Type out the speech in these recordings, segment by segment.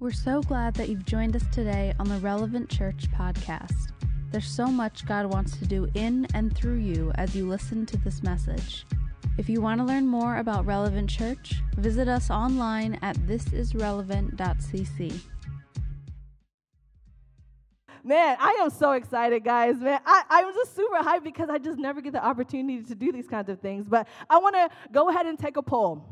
We're so glad that you've joined us today on the Relevant Church podcast. There's so much God wants to do in and through you as you listen to this message. If you want to learn more about Relevant Church, visit us online at thisisrelevant.cc. Man, I am so excited, guys. Man, I, I'm just super hyped because I just never get the opportunity to do these kinds of things. But I want to go ahead and take a poll.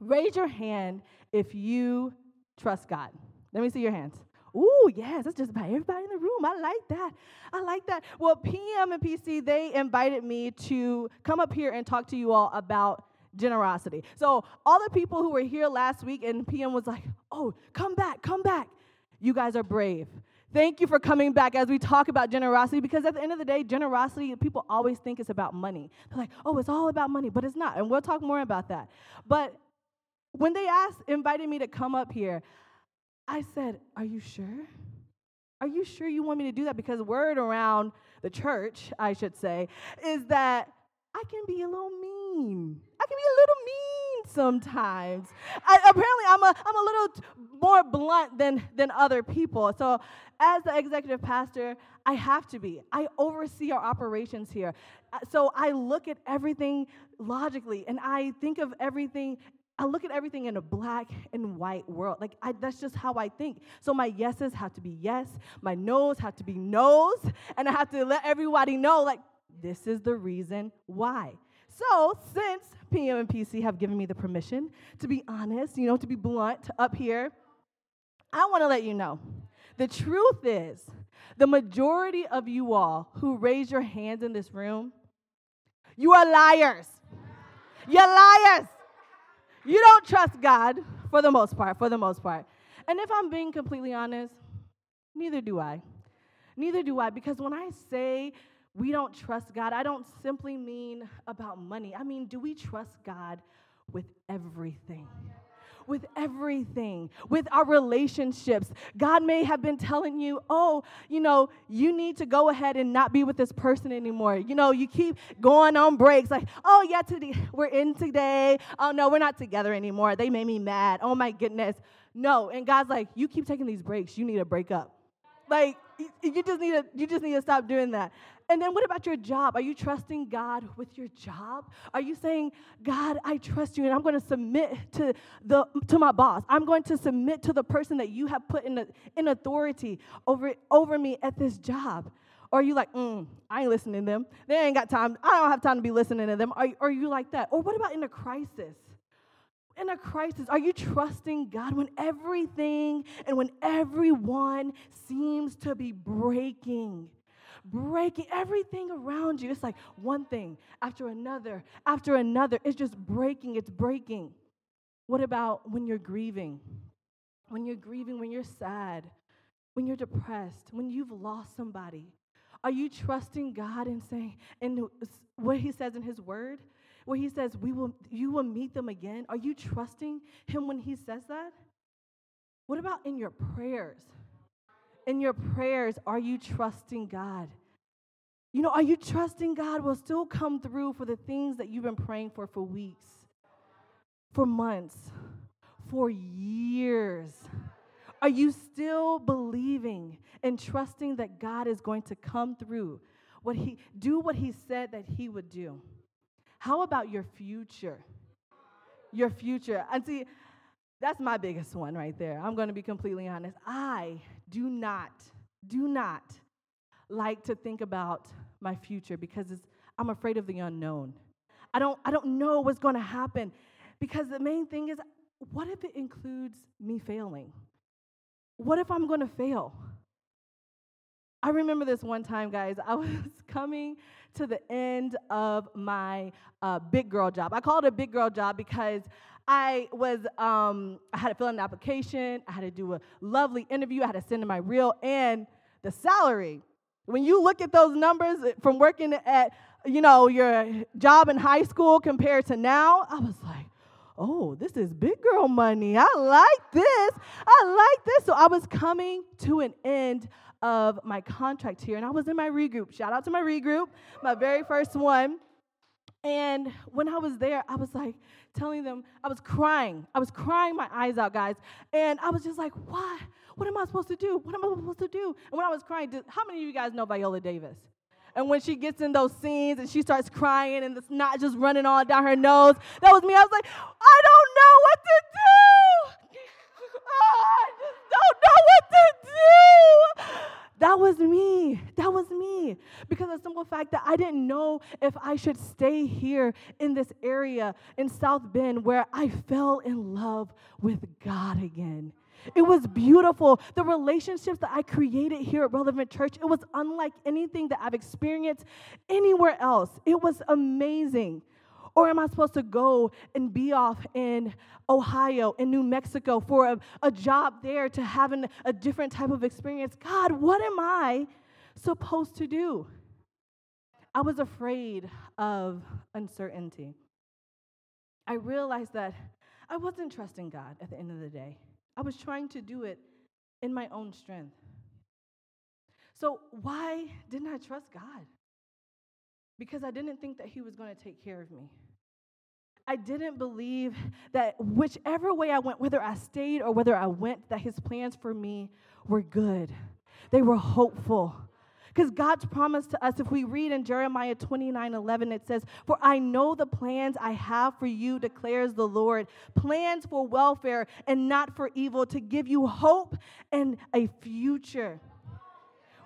Raise your hand if you trust God. Let me see your hands. Ooh, yes, that's just about everybody in the room. I like that. I like that. Well, PM and PC, they invited me to come up here and talk to you all about generosity. So, all the people who were here last week, and PM was like, oh, come back, come back. You guys are brave. Thank you for coming back as we talk about generosity because at the end of the day, generosity, people always think it's about money. They're like, oh, it's all about money, but it's not. And we'll talk more about that. But when they asked, invited me to come up here, I said, Are you sure? Are you sure you want me to do that? Because word around the church, I should say, is that I can be a little mean. I can be a little mean sometimes. I, apparently, I'm a, I'm a little more blunt than, than other people. So, as the executive pastor, I have to be. I oversee our operations here. Uh, so, I look at everything logically and I think of everything I look at everything in a black and white world. Like, I, that's just how I think. So, my yeses have to be yes, my no's have to be no's, and I have to let everybody know, like, this is the reason why. So, since PM and PC have given me the permission to be honest, you know, to be blunt up here, I want to let you know the truth is, the majority of you all who raise your hands in this room, you are liars. You're liars. You don't trust God for the most part, for the most part. And if I'm being completely honest, neither do I. Neither do I, because when I say we don't trust God, I don't simply mean about money. I mean, do we trust God with everything? With everything, with our relationships. God may have been telling you, oh, you know, you need to go ahead and not be with this person anymore. You know, you keep going on breaks, like, oh, yeah, today, we're in today. Oh, no, we're not together anymore. They made me mad. Oh, my goodness. No. And God's like, you keep taking these breaks. You need to break up. Like, you just need to, you just need to stop doing that. And then what about your job? Are you trusting God with your job? Are you saying, God, I trust you and I'm going to submit to, the, to my boss? I'm going to submit to the person that you have put in, the, in authority over, over me at this job? Or are you like, mm, I ain't listening to them. They ain't got time. I don't have time to be listening to them. Are, are you like that? Or what about in a crisis? in a crisis, are you trusting God when everything and when everyone seems to be breaking? Breaking everything around you. It's like one thing after another, after another. It's just breaking, it's breaking. What about when you're grieving? When you're grieving, when you're sad, when you're depressed, when you've lost somebody? Are you trusting God and saying, and what He says in His Word, where He says, we will, you will meet them again? Are you trusting Him when He says that? What about in your prayers? In your prayers, are you trusting God? You know, are you trusting God will still come through for the things that you've been praying for for weeks, for months, for years? Are you still believing and trusting that God is going to come through? What he do what he said that he would do? How about your future? Your future. And see, that's my biggest one right there. I'm going to be completely honest. I do not, do not like to think about my future because I'm afraid of the unknown. I don't, I don't know what's going to happen because the main thing is what if it includes me failing? What if I'm going to fail? I remember this one time, guys. I was coming to the end of my uh, big girl job. I call it a big girl job because I was, um, I had to fill out an application, I had to do a lovely interview, I had to send in my reel, and the salary. When you look at those numbers eh, from working at, you know, your job in high school compared to now, I was like, oh, this is big girl money. I like this. I like this. So I was coming to an end of my contract here, and I was in my regroup. Shout out to my regroup, my very first one. And when I was there, I was like telling them, I was crying. I was crying my eyes out, guys. And I was just like, what? What am I supposed to do? What am I supposed to do? And when I was crying, how many of you guys know Viola Davis? And when she gets in those scenes and she starts crying and the snot just running all down her nose, that was me. I was like, I don't know what to do. Oh, I just don't know what to do. That was me. That was me. Because of the simple fact that I didn't know if I should stay here in this area in South Bend where I fell in love with God again. It was beautiful. The relationships that I created here at Relevant Church, it was unlike anything that I've experienced anywhere else. It was amazing. Or am I supposed to go and be off in Ohio, in New Mexico for a, a job there to have an, a different type of experience? God, what am I supposed to do? I was afraid of uncertainty. I realized that I wasn't trusting God at the end of the day. I was trying to do it in my own strength. So, why didn't I trust God? Because I didn't think that He was going to take care of me. I didn't believe that whichever way I went, whether I stayed or whether I went, that His plans for me were good. They were hopeful. Because God's promise to us, if we read in Jeremiah 29 11, it says, For I know the plans I have for you, declares the Lord plans for welfare and not for evil, to give you hope and a future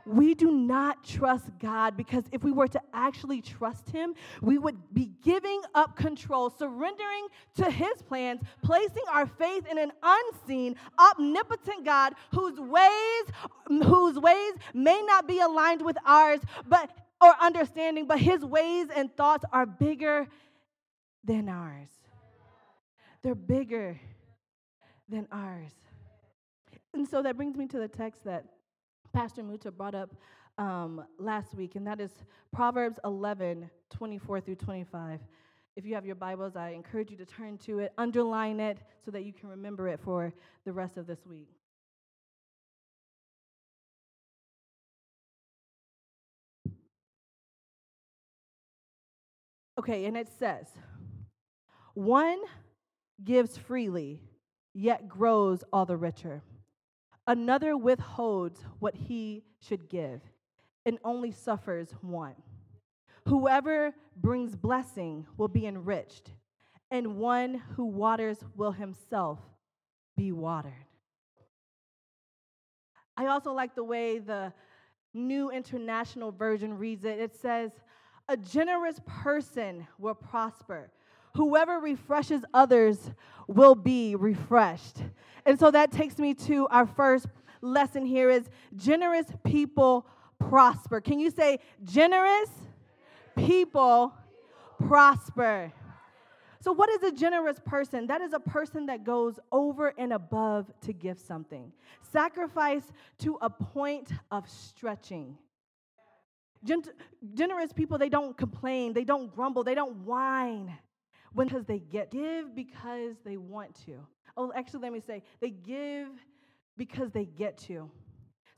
we do not trust God because if we were to actually trust Him, we would be giving up control, surrendering to His plans, placing our faith in an unseen, omnipotent God whose ways, whose ways may not be aligned with ours, but or understanding, but His ways and thoughts are bigger than ours. They're bigger than ours. And so that brings me to the text that Pastor Muta brought up um, last week, and that is Proverbs 11 24 through 25. If you have your Bibles, I encourage you to turn to it, underline it, so that you can remember it for the rest of this week. Okay, and it says, One gives freely, yet grows all the richer. Another withholds what he should give and only suffers want. Whoever brings blessing will be enriched, and one who waters will himself be watered. I also like the way the New International Version reads it. It says, A generous person will prosper. Whoever refreshes others will be refreshed. And so that takes me to our first lesson here is generous people prosper. Can you say generous people prosper? So, what is a generous person? That is a person that goes over and above to give something. Sacrifice to a point of stretching. Gent- generous people, they don't complain, they don't grumble, they don't whine because they get. Give because they want to. Oh, actually, let me say, they give because they get to.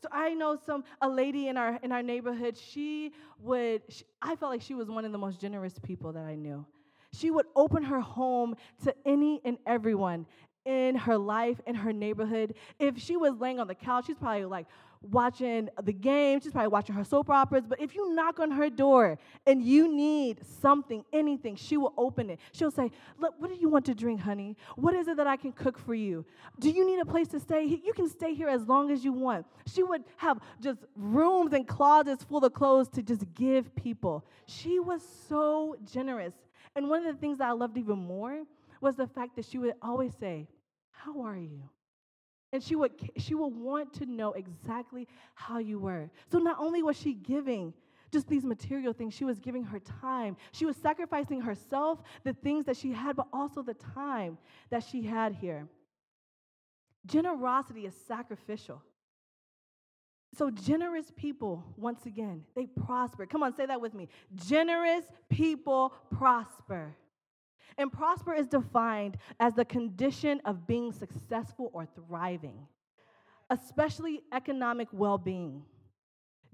So I know some a lady in our in our neighborhood. She would. She, I felt like she was one of the most generous people that I knew. She would open her home to any and everyone in her life in her neighborhood. If she was laying on the couch, she's probably like, watching the game, she's probably watching her soap operas. But if you knock on her door and you need something, anything, she will open it. She'll say, Look, what do you want to drink, honey? What is it that I can cook for you? Do you need a place to stay? You can stay here as long as you want. She would have just rooms and closets full of clothes to just give people. She was so generous. And one of the things that I loved even more was the fact that she would always say, How are you? And she would, she would want to know exactly how you were. So not only was she giving just these material things, she was giving her time. She was sacrificing herself, the things that she had, but also the time that she had here. Generosity is sacrificial. So, generous people, once again, they prosper. Come on, say that with me. Generous people prosper. And prosper is defined as the condition of being successful or thriving, especially economic well being.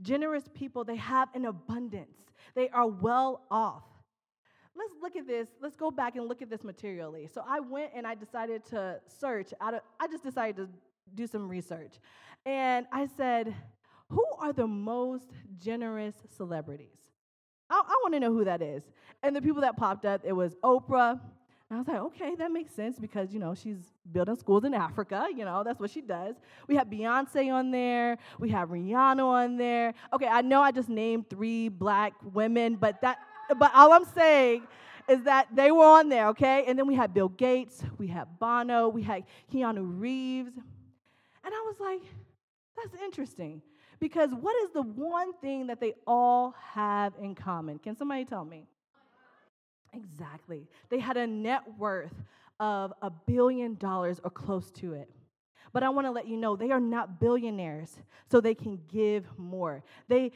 Generous people, they have an abundance, they are well off. let's look at this. Let's go back and look at this materially. So I went and I decided to search out of, I just decided to do some research. And I said, who are the most generous celebrities? I, I want to know who that is. And the people that popped up, it was Oprah. And I was like, okay, that makes sense because, you know, she's building schools in Africa. You know, that's what she does. We have Beyonce on there. We have Rihanna on there. Okay, I know I just named three black women, but that, but all I'm saying is that they were on there, okay? And then we had Bill Gates, we had Bono, we had Keanu Reeves. And I was like, that's interesting. Because what is the one thing that they all have in common? Can somebody tell me? Exactly. They had a net worth of a billion dollars or close to it. But I want to let you know they are not billionaires, so they can give more. They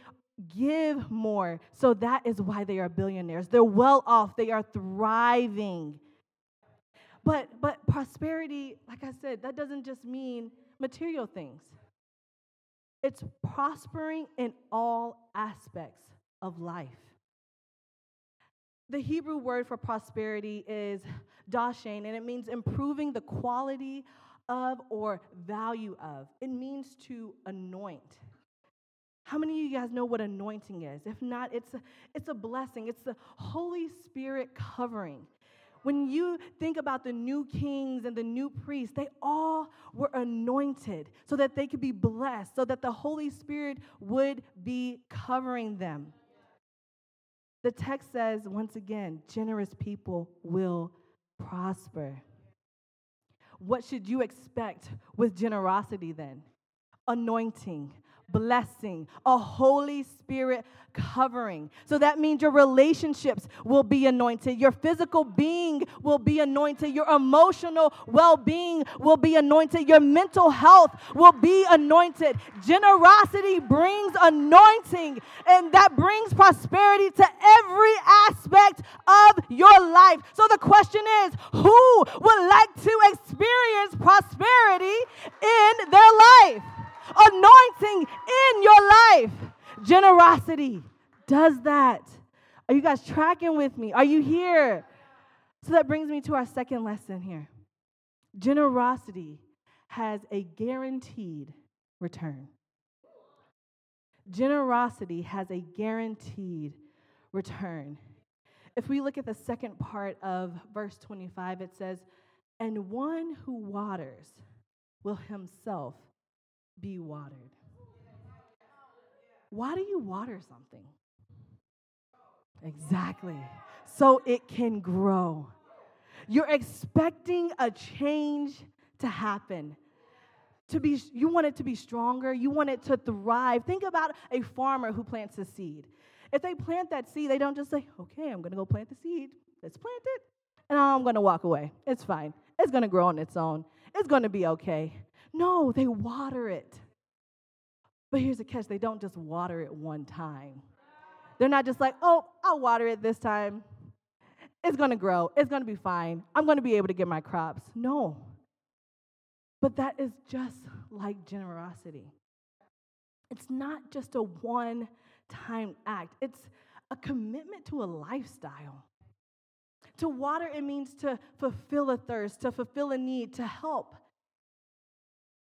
give more, so that is why they are billionaires. They're well off, they are thriving. But but prosperity, like I said, that doesn't just mean material things. It's prospering in all aspects of life. The Hebrew word for prosperity is dashen, and it means improving the quality of or value of. It means to anoint. How many of you guys know what anointing is? If not, it's a, it's a blessing. It's the Holy Spirit covering. When you think about the new kings and the new priests, they all were anointed so that they could be blessed, so that the Holy Spirit would be covering them. The text says, once again, generous people will prosper. What should you expect with generosity then? Anointing, blessing, a Holy Spirit covering. So that means your relationships will be anointed, your physical being will be anointed, your emotional well being will be anointed, your mental health will be anointed. Generosity brings anointing, and that brings prosperity to every aspect of your life. So the question is who would like to experience prosperity in their life? Anointing in your life. Generosity does that. Are you guys tracking with me? Are you here? So that brings me to our second lesson here. Generosity has a guaranteed return. Generosity has a guaranteed return. If we look at the second part of verse 25, it says, And one who waters will himself be watered. Why do you water something? Exactly. So it can grow. You're expecting a change to happen. To be you want it to be stronger, you want it to thrive. Think about a farmer who plants a seed. If they plant that seed, they don't just say, "Okay, I'm going to go plant the seed. Let's plant it." And I'm going to walk away. It's fine. It's going to grow on its own. It's going to be okay. No, they water it. But here's the catch they don't just water it one time. They're not just like, oh, I'll water it this time. It's to grow. It's to be fine. I'm to be able to get my crops. No. But that is just like generosity. It's not just a one time act, it's a commitment to a lifestyle. To water, it means to fulfill a thirst, to fulfill a need, to help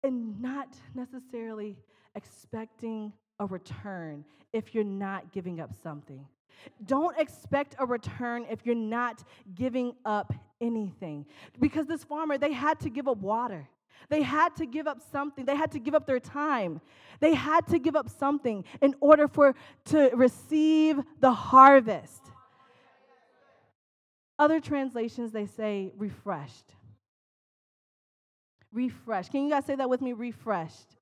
and not necessarily expecting a return if you're not giving up something. Don't expect a return if you're not giving up anything. Because this farmer, they had to give up water. They had to give up something. They had to give up their time. They had to give up something in order for to receive the harvest. Other translations they say refreshed refreshed. Can you guys say that with me? Refreshed.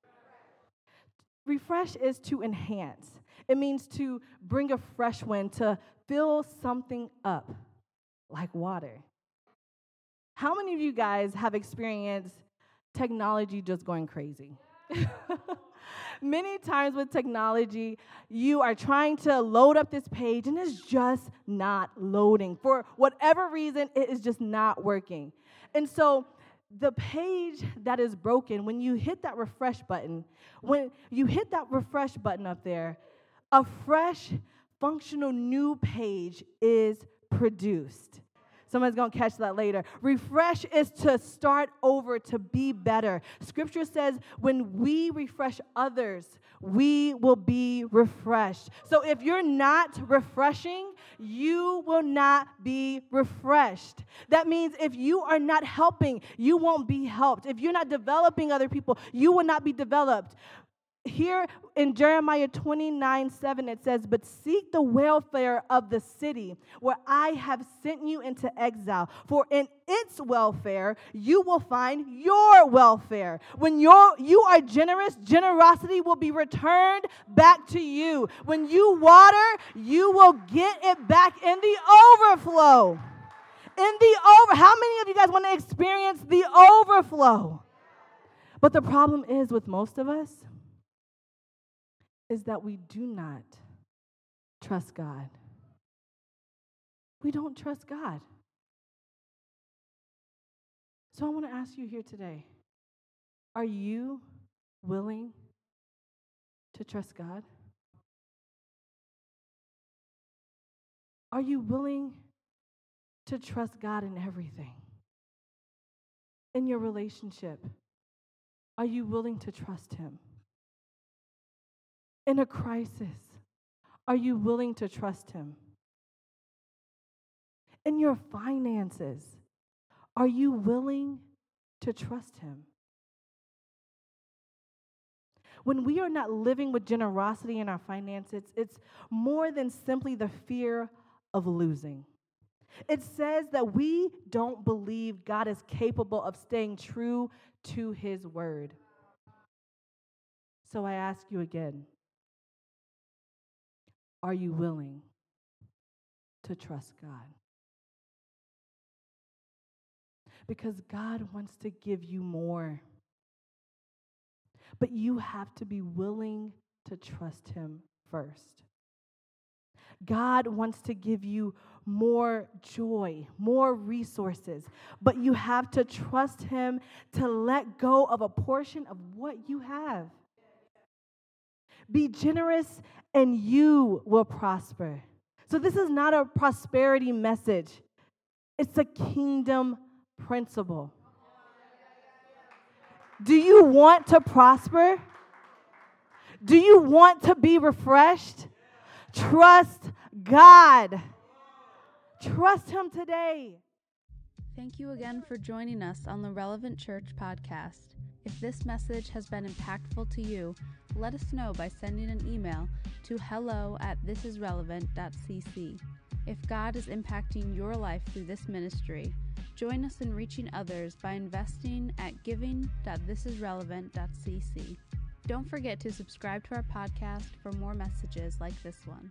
Refresh is to enhance, it means to bring a fresh wind, to fill something up like water. How many of you guys have experienced technology just going crazy? Many times with technology, you are trying to load up this page and it's just not loading. For whatever reason, it is just not working. And so the page that is broken, when you hit that refresh button, when you hit that refresh button up there, a fresh, functional new page is produced. Someone's going to catch that later. Refresh is to start over, to be better. Scripture says when we refresh others, we will be refreshed. So if you're not refreshing, you will not be refreshed. That means if you are not helping, you won't be helped. If you're not developing other people, you will not be developed here in Jeremiah 29 7, it says, But seek the welfare of the city where I have sent you into exile, for in its welfare you will find your welfare. When you're, you are generous, generosity will be returned back to you. When you water, you will get it back in the overflow. In the over, how many of you guys want to experience the overflow? But the problem is with most of us, is that we do not trust God. We don't trust God. So I want to ask you here today are you willing to trust God? Are you willing to trust God in everything? In your relationship, are you willing to trust Him? In a crisis, are you willing to trust Him? In your finances, are you willing to trust Him? When we are not living with generosity in our finances, it's more than simply the fear of losing. It says that we don't believe God is capable of staying true to His word. So I ask you again are you willing to trust God? Because God wants to give you more. But you have to be willing to trust Him first. God wants to give you more joy, more resources, but you have to trust Him to let go of a portion of what you have. Be generous and you will prosper. So, this is not a prosperity message, it's a kingdom principle. Do you want to prosper? Do you want to be refreshed? Trust God. Trust Him today. Thank you again for joining us on the Relevant Church podcast. If this message has been impactful to you, let us know by sending an email to hello at thisisrelevant.cc. If God is impacting your life through this ministry, join us in reaching others by investing at giving.thisisrelevant.cc. Don't forget to subscribe to our podcast for more messages like this one.